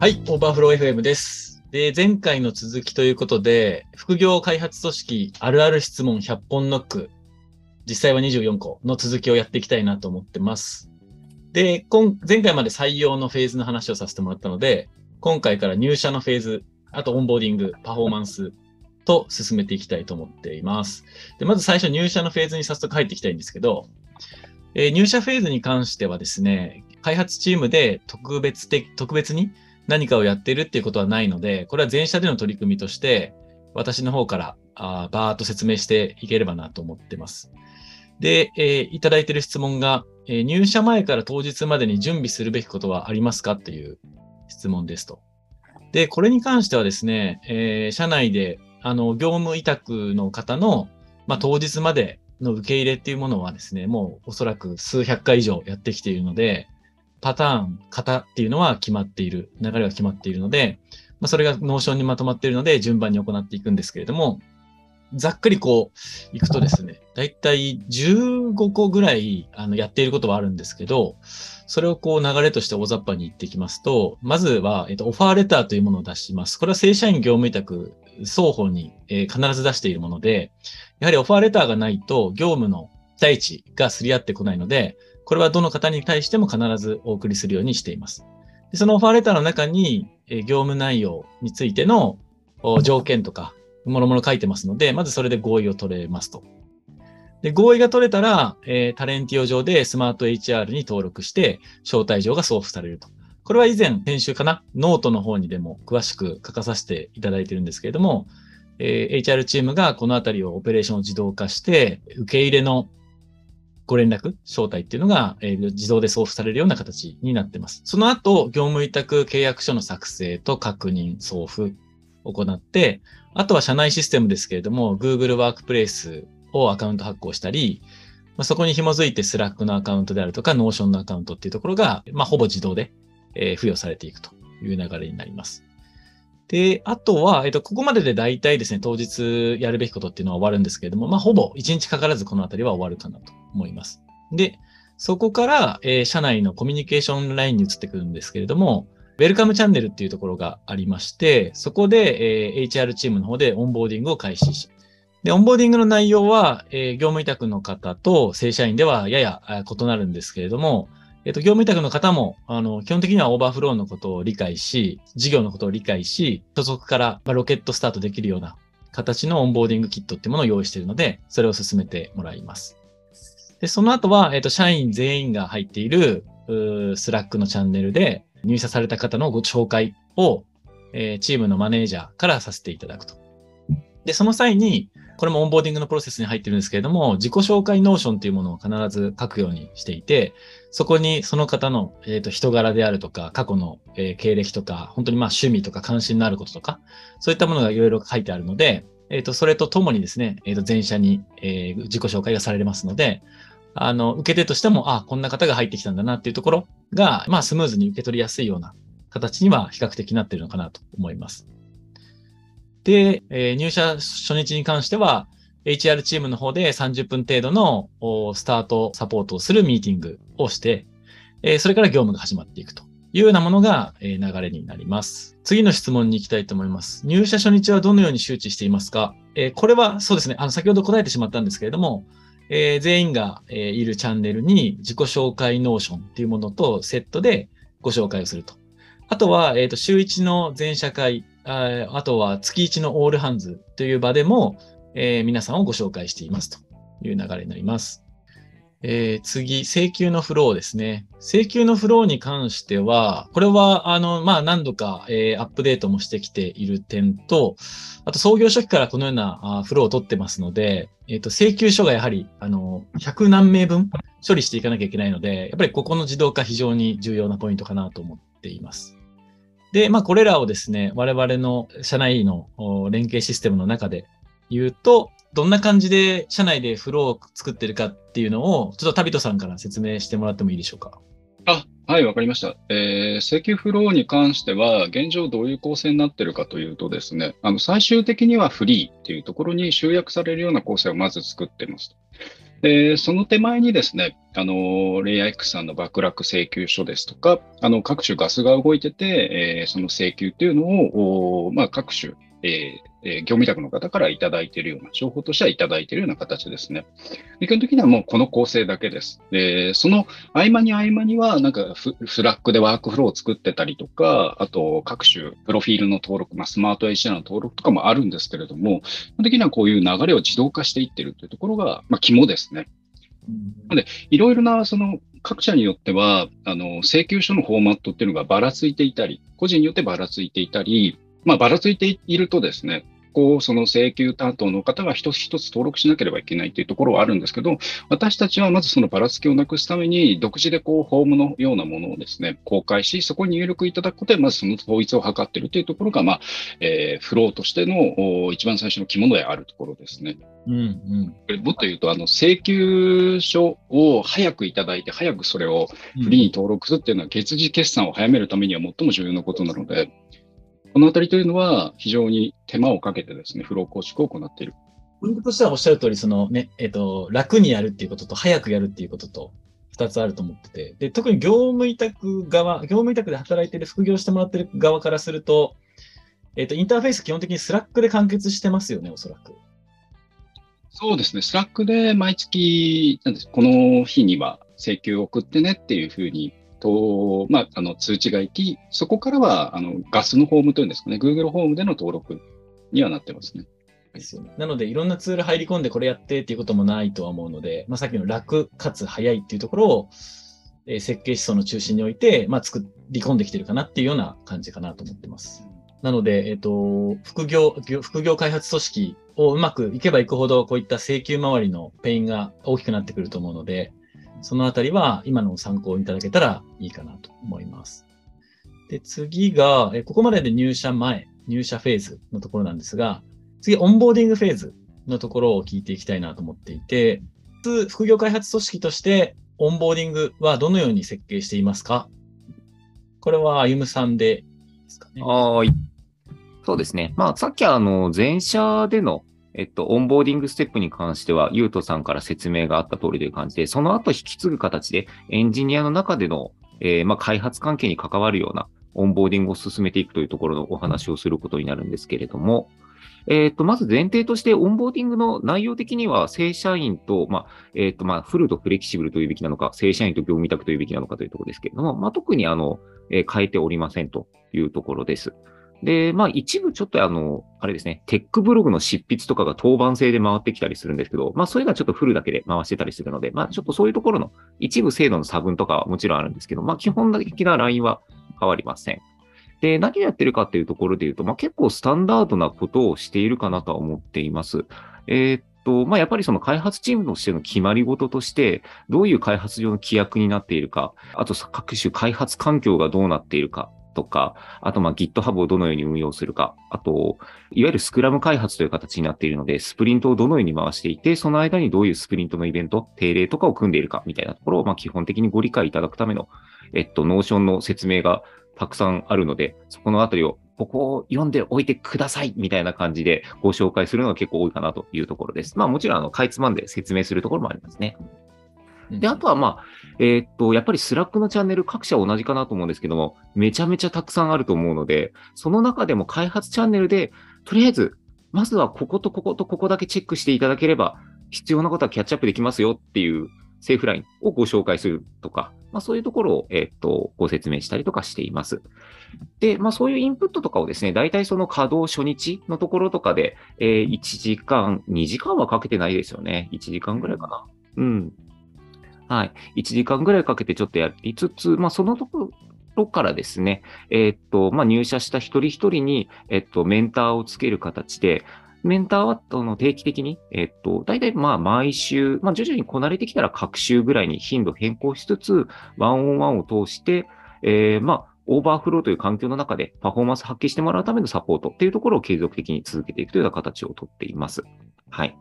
はい、オーバーフロー FM です。で、前回の続きということで、副業開発組織あるある質問100本ノック、実際は24個の続きをやっていきたいなと思ってます。で、今前回まで採用のフェーズの話をさせてもらったので、今回から入社のフェーズ、あとオンボーディング、パフォーマンスと進めていきたいと思っています。で、まず最初入社のフェーズに早速入っていきたいんですけど、えー入社フェーズに関してはですね、開発チームで特別的、特別に何かをやってるっていうことはないので、これは全社での取り組みとして、私の方からあーバーっと説明していければなと思ってます。で、えーいただいている質問が、えー入社前から当日までに準備するべきことはありますかっていう質問ですと。で、これに関してはですね、えー社内で、あの、業務委託の方の、まあ、当日までの受け入れっていうものはですね、もうおそらく数百回以上やってきているので、パターン、型っていうのは決まっている、流れは決まっているので、まあ、それが Notion にまとまっているので、順番に行っていくんですけれども、ざっくりこう、いくとですね、だいたい15個ぐらいあのやっていることはあるんですけど、それをこう流れとして大雑把に言っていきますと、まずは、えっと、オファーレターというものを出します。これは正社員業務委託双方に、えー必ず出しているもので、やはりオファーレターがないと業務の期待値がすり合ってこないので、これはどの方に対しても必ずお送りするようにしています。でそのオファーレターの中に、えー業務内容についてのお条件とか、もろもろ書いてますので、まずそれで合意を取れますと。で、合意が取れたら、えー Talentio 上でスマート HR に登録して、招待状が送付されると。これは以前、先週かな、ノートの方にでも詳しく書かさせていただいているんですけれども、えー HR チームがこのあたりをオペレーションを自動化して、受け入れのご連絡、招待っていうのが、えー自動で送付されるような形になってます。その後、業務委託契約書の作成と確認、送付を行って、あとは社内システムですけれども、Google ワークプレイスをアカウント発行したり、まあ、そこに紐づいて Slack のアカウントであるとか、Notion のアカウントっていうところが、まあ、ほぼ自動で、えー付与されていくという流れになります。で、あとは、えっと、ここまでで大体ですね、当日やるべきことっていうのは終わるんですけれども、まあ、ほぼ1日かからずこのあたりは終わるかなと思います。で、そこから、えー社内のコミュニケーションラインに移ってくるんですけれども、ウェルカムチャンネルっていうところがありまして、そこで、えー HR チームの方でオンボーディングを開始し、で、オンボーディングの内容は、えー業務委託の方と正社員ではやや異なるんですけれども、えっ、と、業務委託の方も、あの、基本的には overflow のことを理解し、事業のことを理解し、初速からロケットスタートできるような形のオンボーディングキットっていうものを用意しているので、それを進めてもらいます。で、その後は、えっ、と、社員全員が入っている、 Slack のチャンネルで入社された方のご紹介を、えーチームのマネージャーからさせていただくと。で、その際に、これもオンボーディングのプロセスに入ってるんですけれども、自己紹介 Notion というものを必ず書くようにしていて、そこにその方の、えーと人柄であるとか、過去の、えー経歴とか、本当にまあ趣味とか関心のあることとか、そういったものがいろいろ書いてあるので、えっ、と、それとともにですね、えっ、と、全社に、えー自己紹介がされますので、あの、受け手としても、あ、こんな方が入ってきたんだなっていうところが、まあ、スムーズに受け取りやすいような形には比較的なっているのかなと思います。で、えー入社初日に関しては、HR チームの方で30分程度のスタートサポートをするミーティングをして、えそれから業務が始まっていくというようなものが、え流れになります。次の質問に行きたいと思います。入社初日はどのように周知していますか、えこれはそうですね、あの先ほど答えてしまったんですけれども、えー全員が、えいるチャンネルに自己紹介 Notion っていうものとセットでご紹介をすると。あとは、えっ、と、週1の全社会、ああとは月1のオールハンズという場でも、えー皆さんをご紹介していますという流れになります。えー次、請求のフローですね。請求のフローに関しては、これは、あの、まあ、何度か、えーアップデートもしてきている点と、あと創業初期からこのようなあフローを取ってますので、えっ、と、請求書がやはり、あの、100何名分処理していかなきゃいけないので、やっぱりここの自動化非常に重要なポイントかなと思っています。で、まあ、これらをですね、我々の社内の連携システムの中で言うと、どんな感じで社内でフローを作ってるかっていうのを、ちょっとタビトさんから説明してもらってもいいでしょうか？あ、はい、わかりました。えー、請求フローに関しては、現状どういう構成になってるかというとですね、あの、最終的にはフリーっていうところに集約されるような構成をまず作ってます。で、その手前にですね、あの、レイヤー X さんの爆落請求書ですとか、あの、各種ガスが動いてて、えー、その請求っていうのを、まあ、各種、えー、えー、業務委託の方からいただいているような、情報としてはいただいているような形ですね。基本的にはもうこの構成だけです。で、その合間に合間には、なんかフラックでワークフローを作ってたりとか、あと各種プロフィールの登録、まあ、スマート HR の登録とかもあるんですけれども、基本的にはこういう流れを自動化していってるというところが、まあ、肝ですね。なので、いろいろなその各社によっては、あの請求書のフォーマットっていうのがばらついていたり、個人によってばらついていたり、まあ、ばらついているとですね、こう、その請求担当の方が一つ一つ登録しなければいけないというところはあるんですけど、私たちはまずそのばらつきをなくすために、独自でこう、フォームのようなものをですね、公開し、そこに入力いただくことで、まずその統一を図っているというところが、まあ、えー、フローとしての一番最初の肝であるところですね。うんうん、もっと言うと、あの請求書を早くいただいて、早くそれをフリーに登録するっていうのは、月次決算を早めるためには最も重要なことなので、このあたりというのは非常に手間をかけてですね、フロー構築を行っている。ポイントとしてはおっしゃる通り、そのね、えっ、ー、と、楽にやるっていうことと、早くやるっていうことと、二つあると思ってて、で、特に業務委託側、業務委託で働いてる、副業してもらってる側からすると、えっ、ー、と、インターフェース基本的に Slack で完結してますよね、おそらく。そうですね、 Slack で毎月、なんですこの日には請求を送ってねっていうふうにと、まあ、あの通知が行き、そこからはあのガスのフォームというんですかね、Google ホームでの登録にはなってますね。ですよね。なので、いろんなツール入り込んでこれやってっていうこともないとは思うので、まあ、さっきの楽かつ早いっていうところを、えー、設計思想の中心において、まあ、作り込んできてるかなっていうような感じかなと思ってます。なので、えっ、ー、と、副業、副業開発組織をうまくいけばいくほど、こういった請求周りのペインが大きくなってくると思うので、そのあたりは今の参考いただけたらいいかなと思います。で、次が、ここまでで入社前、入社フェーズのところなんですが、次、オンボーディングフェーズのところを聞いていきたいなと思っていて、副業開発組織として、オンボーディングはどのように設計していますか？これは、あゆむさんでいいですかね？はい。そうですね。まあ、さっきあの、全社でのえっと、オンボーディングステップに関しては、ゆうとさんから説明があった通りという感じで、その後引き継ぐ形で、エンジニアの中での、えー、まあ、開発関係に関わるようなオンボーディングを進めていくというところのお話をすることになるんですけれども、えっ、と、まず前提として、オンボーディングの内容的には、正社員と、まあ、えっ、と、まあ、フルとフレキシブルというべきなのか、正社員と業務委託というべきなのかというところですけれども、まあ、特に、あの、えー、変えておりませんというところです。で、まあ一部ちょっとあの、あれですね、テックブログの執筆とかが当番制で回ってきたりするんですけど、まあそれがちょっとフルだけで回してたりするので、まあちょっとそういうところの一部制度の差分とかはもちろんあるんですけど、まあ基本的なラインは変わりません。で、何をやってるかっていうところで言うと、まあ結構スタンダードなことをしているかなとは思っています。えー、っと、まあ、やっぱりその開発チームとしての決まり事として、どういう開発上の規約になっているか、あと各種開発環境がどうなっているか、とか、あとまあ GitHub をどのように運用するか、あと、いわゆるスクラム開発という形になっているので、スプリントをどのように回していて、その間にどういうスプリントのイベント、定例とかを組んでいるかみたいなところを、まあ基本的にご理解いただくための、えっと、 Notion の説明がたくさんあるので、そこのあたりをここを読んでおいてくださいみたいな感じでご紹介するのが結構多いかなというところです。まあもちろん、あの、かいつまんで説明するところもありますね。で、あとはまあ、えー、っと、やっぱり Slack のチャンネル各社同じかなと思うんですけども、めちゃめちゃたくさんあると思うので、その中でも開発チャンネルで、とりあえず、まずはこことこことここだけチェックしていただければ、必要なことはキャッチアップできますよっていうセーフラインをご紹介するとか、まあ、そういうところを、え、っと、ご説明したりとかしています。で、まあ、そういうインプットとかをですね、大体その稼働初日のところとかで、えー、1時間、2時間はかけてないですよね。1時間ぐらいかな。うん。はい。1時間ぐらいかけてちょっとやりつつ、まあ、そのところからですね、えー、っと、まあ、入社した一人一人に、えっと、メンターをつける形で、メンターはの定期的に、えっと、大体まあ毎週、まあ徐々にこなれてきたら隔週ぐらいに頻度変更しつつ、ワンオンワンを通して、えー、まあ、 overflow という環境の中でパフォーマンス発揮してもらうためのサポートっていうところを継続的に続けていくというような形をとっています。はい。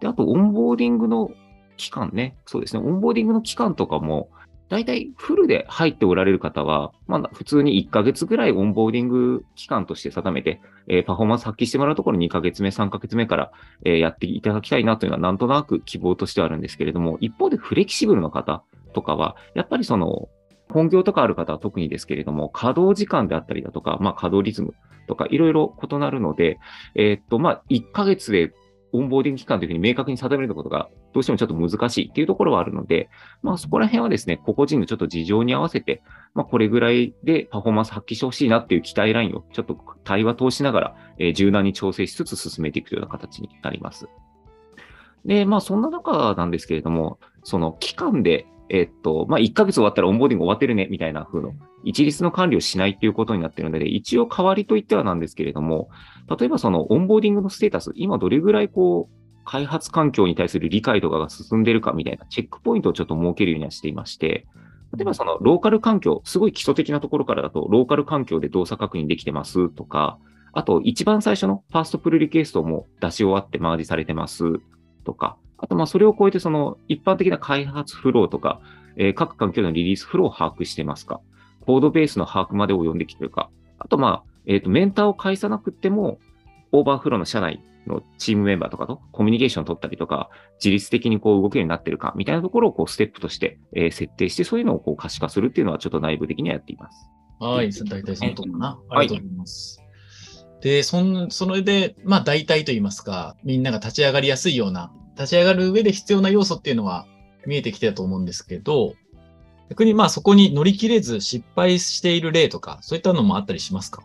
で、あと、オンボーディングの期間ね、そうですね、オンボーディングの期間とかも、大体フルで入っておられる方は、まあ、普通に1ヶ月ぐらいオンボーディング期間として定めて、えー、パフォーマンス発揮してもらうところ2ヶ月目、3ヶ月目から、えー、やっていただきたいなというのはなんとなく希望としてはあるんですけれども、一方でフレキシブルの方とかは、やっぱりその、本業とかある方は特にですけれども、稼働時間であったりだとか、まあ、稼働リズムとかいろいろ異なるので、えー、っと、まあ、1ヶ月でオンボーディング期間というふうに明確に定めることがどうしてもちょっと難しいっていうところはあるので、まあそこら辺はですね、個々人のちょっと事情に合わせて、まあこれぐらいでパフォーマンス発揮してほしいなっていう期待ラインをちょっと対話通しながら、えー、柔軟に調整しつつ進めていくというような形になります。で、まあそんな中なんですけれども、その期間でえっと、まあ、1ヶ月終わったらオンボーディング終わってるね、みたいな風の、一律の管理をしないっていうことになってるので、一応代わりといってはなんですけれども、例えばそのオンボーディングのステータス、今どれぐらいこう、開発環境に対する理解とかが進んでるかみたいなチェックポイントをちょっと設けるようにはしていまして、例えばそのローカル環境、すごい基礎的なところからだと、ローカル環境で動作確認できてますとか、あと一番最初のファーストプルリクエストも出し終わってマージされてますとか、あとまあそれを超えてその一般的な開発フローとか、えー、各環境のリリースフローを把握してますか？コードベースの把握まで及んできてるか？あとまあ、えっ、ー、と、メンターを介さなくても、オーバーフローの社内のチームメンバーとかとコミュニケーションを取ったりとか、自律的にこう動けるようになってるかみたいなところをこうステップとして、えー、設定して、そういうのをこう可視化するっていうのはちょっと内部的にはやっています。はい、大体そのとこかな。ありがとうございます。はい、で、そん、それで、まあ大体と言いますか、みんなが立ち上がりやすいような、立ち上がる上で必要な要素っていうのは見えてきてたと思うんですけど、逆にまあそこに乗り切れず失敗している例とか、そういったのもあったりしますか？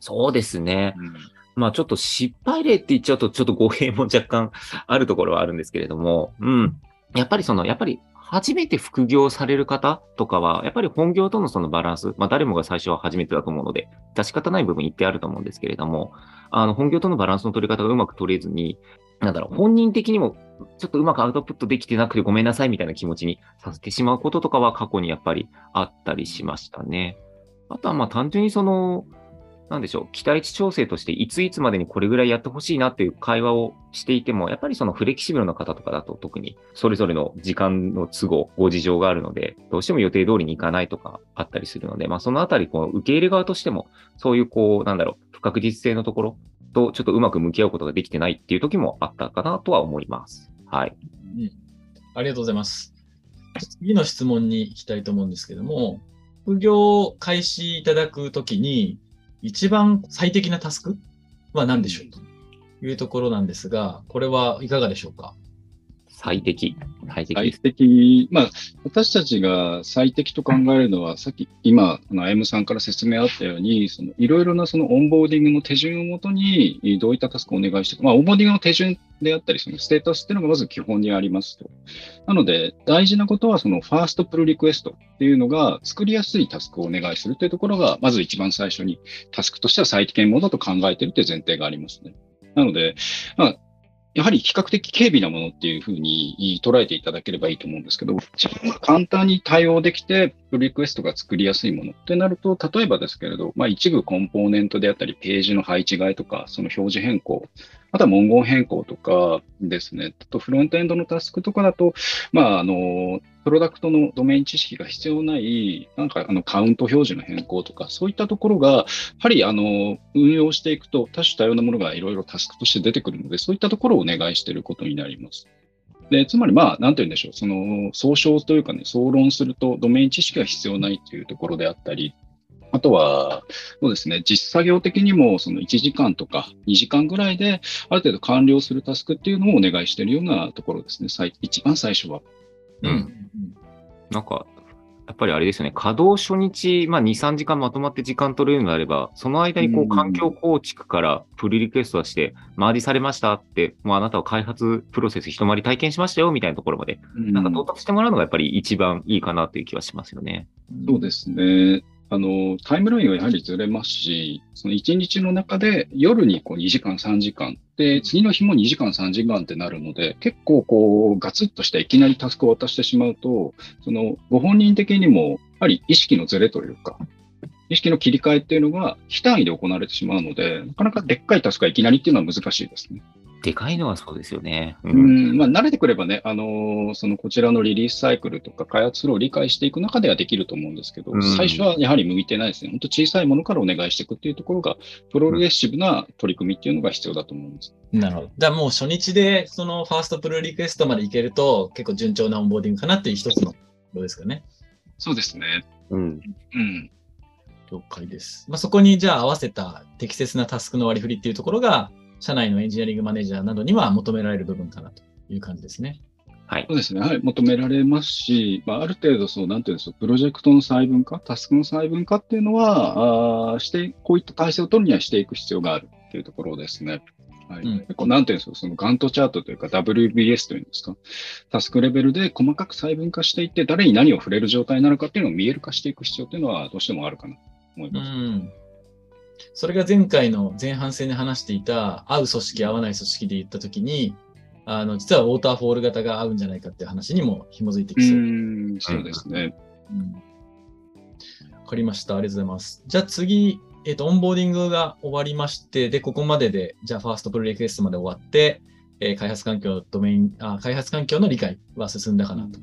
そうですね。うんまあちょっと失敗例って言っちゃうとちょっと語弊も若干あるところはあるんですけれども、うん。やっぱりその、やっぱり初めて副業される方とかは、やっぱり本業とのそのバランス、まあ誰もが最初は初めてだと思うので、出し方ない部分言ってあると思うんですけれども、あの、本業とのバランスの取り方がうまく取れずに、なんだろう、本人的にもちょっとうまくアウトプットできてなくてごめんなさいみたいな気持ちにさせてしまうこととかは過去にやっぱりあったりしましたね。あとはまあ単純にその、なんでしょう、期待値調整として、いついつまでにこれぐらいやってほしいなっていう会話をしていても、やっぱりそのフレキシブルな方とかだと特に、それぞれの時間の都合、ご事情があるので、どうしても予定通りにいかないとかあったりするので、まあそのあたり、こう、受け入れ側としても、そういうこう、なんだろう、不確実性のところとちょっとうまく向き合うことができてないっていう時もあったかなとは思います。はい。うん。ありがとうございます。次の質問に行きたいと思うんですけども、副業開始いただくときに、一番最適なタスクは何でしょうというところなんですが、これはいかがでしょうか？最適。最適。最適。まあ、私たちが最適と考えるのは、さっき、今、あの、M さんから説明あったように、その、いろいろなそのオンボーディングの手順をもとに、どういったタスクをお願いして、まあ、オンボーディングの手順であったり、そのステータスっていうのがまず基本にありますと。なので、大事なことは、その、ファーストプルリクエストっていうのが、作りやすいタスクをお願いするというところが、まず一番最初にタスクとしては最適なものだと考えているという前提がありますね。なので、まあ、やはり比較的軽微なものっていうふうに捉えていただければいいと思うんですけど、簡単に対応できて、プリクエストが作りやすいものってなると、例えばですけれど、まあ、一部コンポーネントであったり、ページの配置換えとか、その表示変更、あとは文言変更とかですね、とフロントエンドのタスクとかだと、まあ、あの、プロダクトのドメイン知識が必要ない、なんかあのカウント表示の変更とか、そういったところが、やはりあの運用していくと、多種多様なものがいろいろタスクとして出てくるので、そういったところをお願いしていることになります。でつまり、まあ、なんて言うんでしょう、その総称というかね、総論すると、ドメイン知識が必要ないというところであったり、あとは、そうですね、実作業的にもその1時間とか2時間ぐらいで、ある程度完了するタスクっていうのをお願いしているようなところですね、一番最初は。うん。なんか、やっぱりあれですよね、稼働初日、まあ、2、3時間まとまって時間取れるのであれば、その間にこう環境構築からプルリクエストはして、周りされましたって、もうあなたは開発プロセス一回り体験しましたよみたいなところまで、なんか到達してもらうのがやっぱり一番いいかなという気はしますよね。そうですね。あの、タイムラインはやはりずれますし、その1日の中で夜にこう2時間、3時間、で、次の日も2時間、3時間ってなるので、結構こう、ガツッとしたいきなりタスクを渡してしまうと、その、ご本人的にも、やはり意識のずれというか、意識の切り替えっていうのが非単位で行われてしまうので、なかなかでっかいタスクがいきなりっていうのは難しいですね。でかいのはそうですよね。う。うんん、まあ、慣れてくればね、あのーそのこちらのリリースサイクルとか開発を理解していく中ではできると思うんですけど、うん最初はやはり向いてないですね。本当小さいものからお願いしていくっていうところが、プログレッシブな取り組みっていうのが必要だと思うんです。なるほど。だからもう初日で、そのファーストプルリクエストまでいけると、結構順調なオンボーディングかなっていう一つの、どうですかね。そうですね。うん。うん。了解です。まあ、そこにじゃあ合わせた適切なタスクの割り振りっていうところが、社内のエンジニアリングマネージャーなどには求められる部分かなという感じですね。はいそ。うですね。はい。求められますし、まあ、ある程度、そう、なんていうんですか、プロジェクトの細分化、タスクの細分化っていうのは、あーして、こういった体制を取るにはしていく必要があるっていうところですね。はい。うん結構、なんていうんですか、そのガントチャートというか WBS というんですか、タスクレベルで細かく細分化していって、誰に何を触れる状態になるかっていうのを見える化していく必要っていうのは、どうしてもあるかなと思いうます。ん。それが前回の前半戦で話していた、合う組織、合わない組織で言ったときに、あの、実はウォーターフォール型が合うんじゃないかっていう話にも紐づいてうきそう。ーん、そうですね。うんわかりました。ありがとうございます。じゃあ次、えっ、と、オンボーディングが終わりまして、で、ここまでで、じゃあファーストプルリクエストまで終わって、えー開発環境、ドメインあ、開発環境の理解は進んだかなと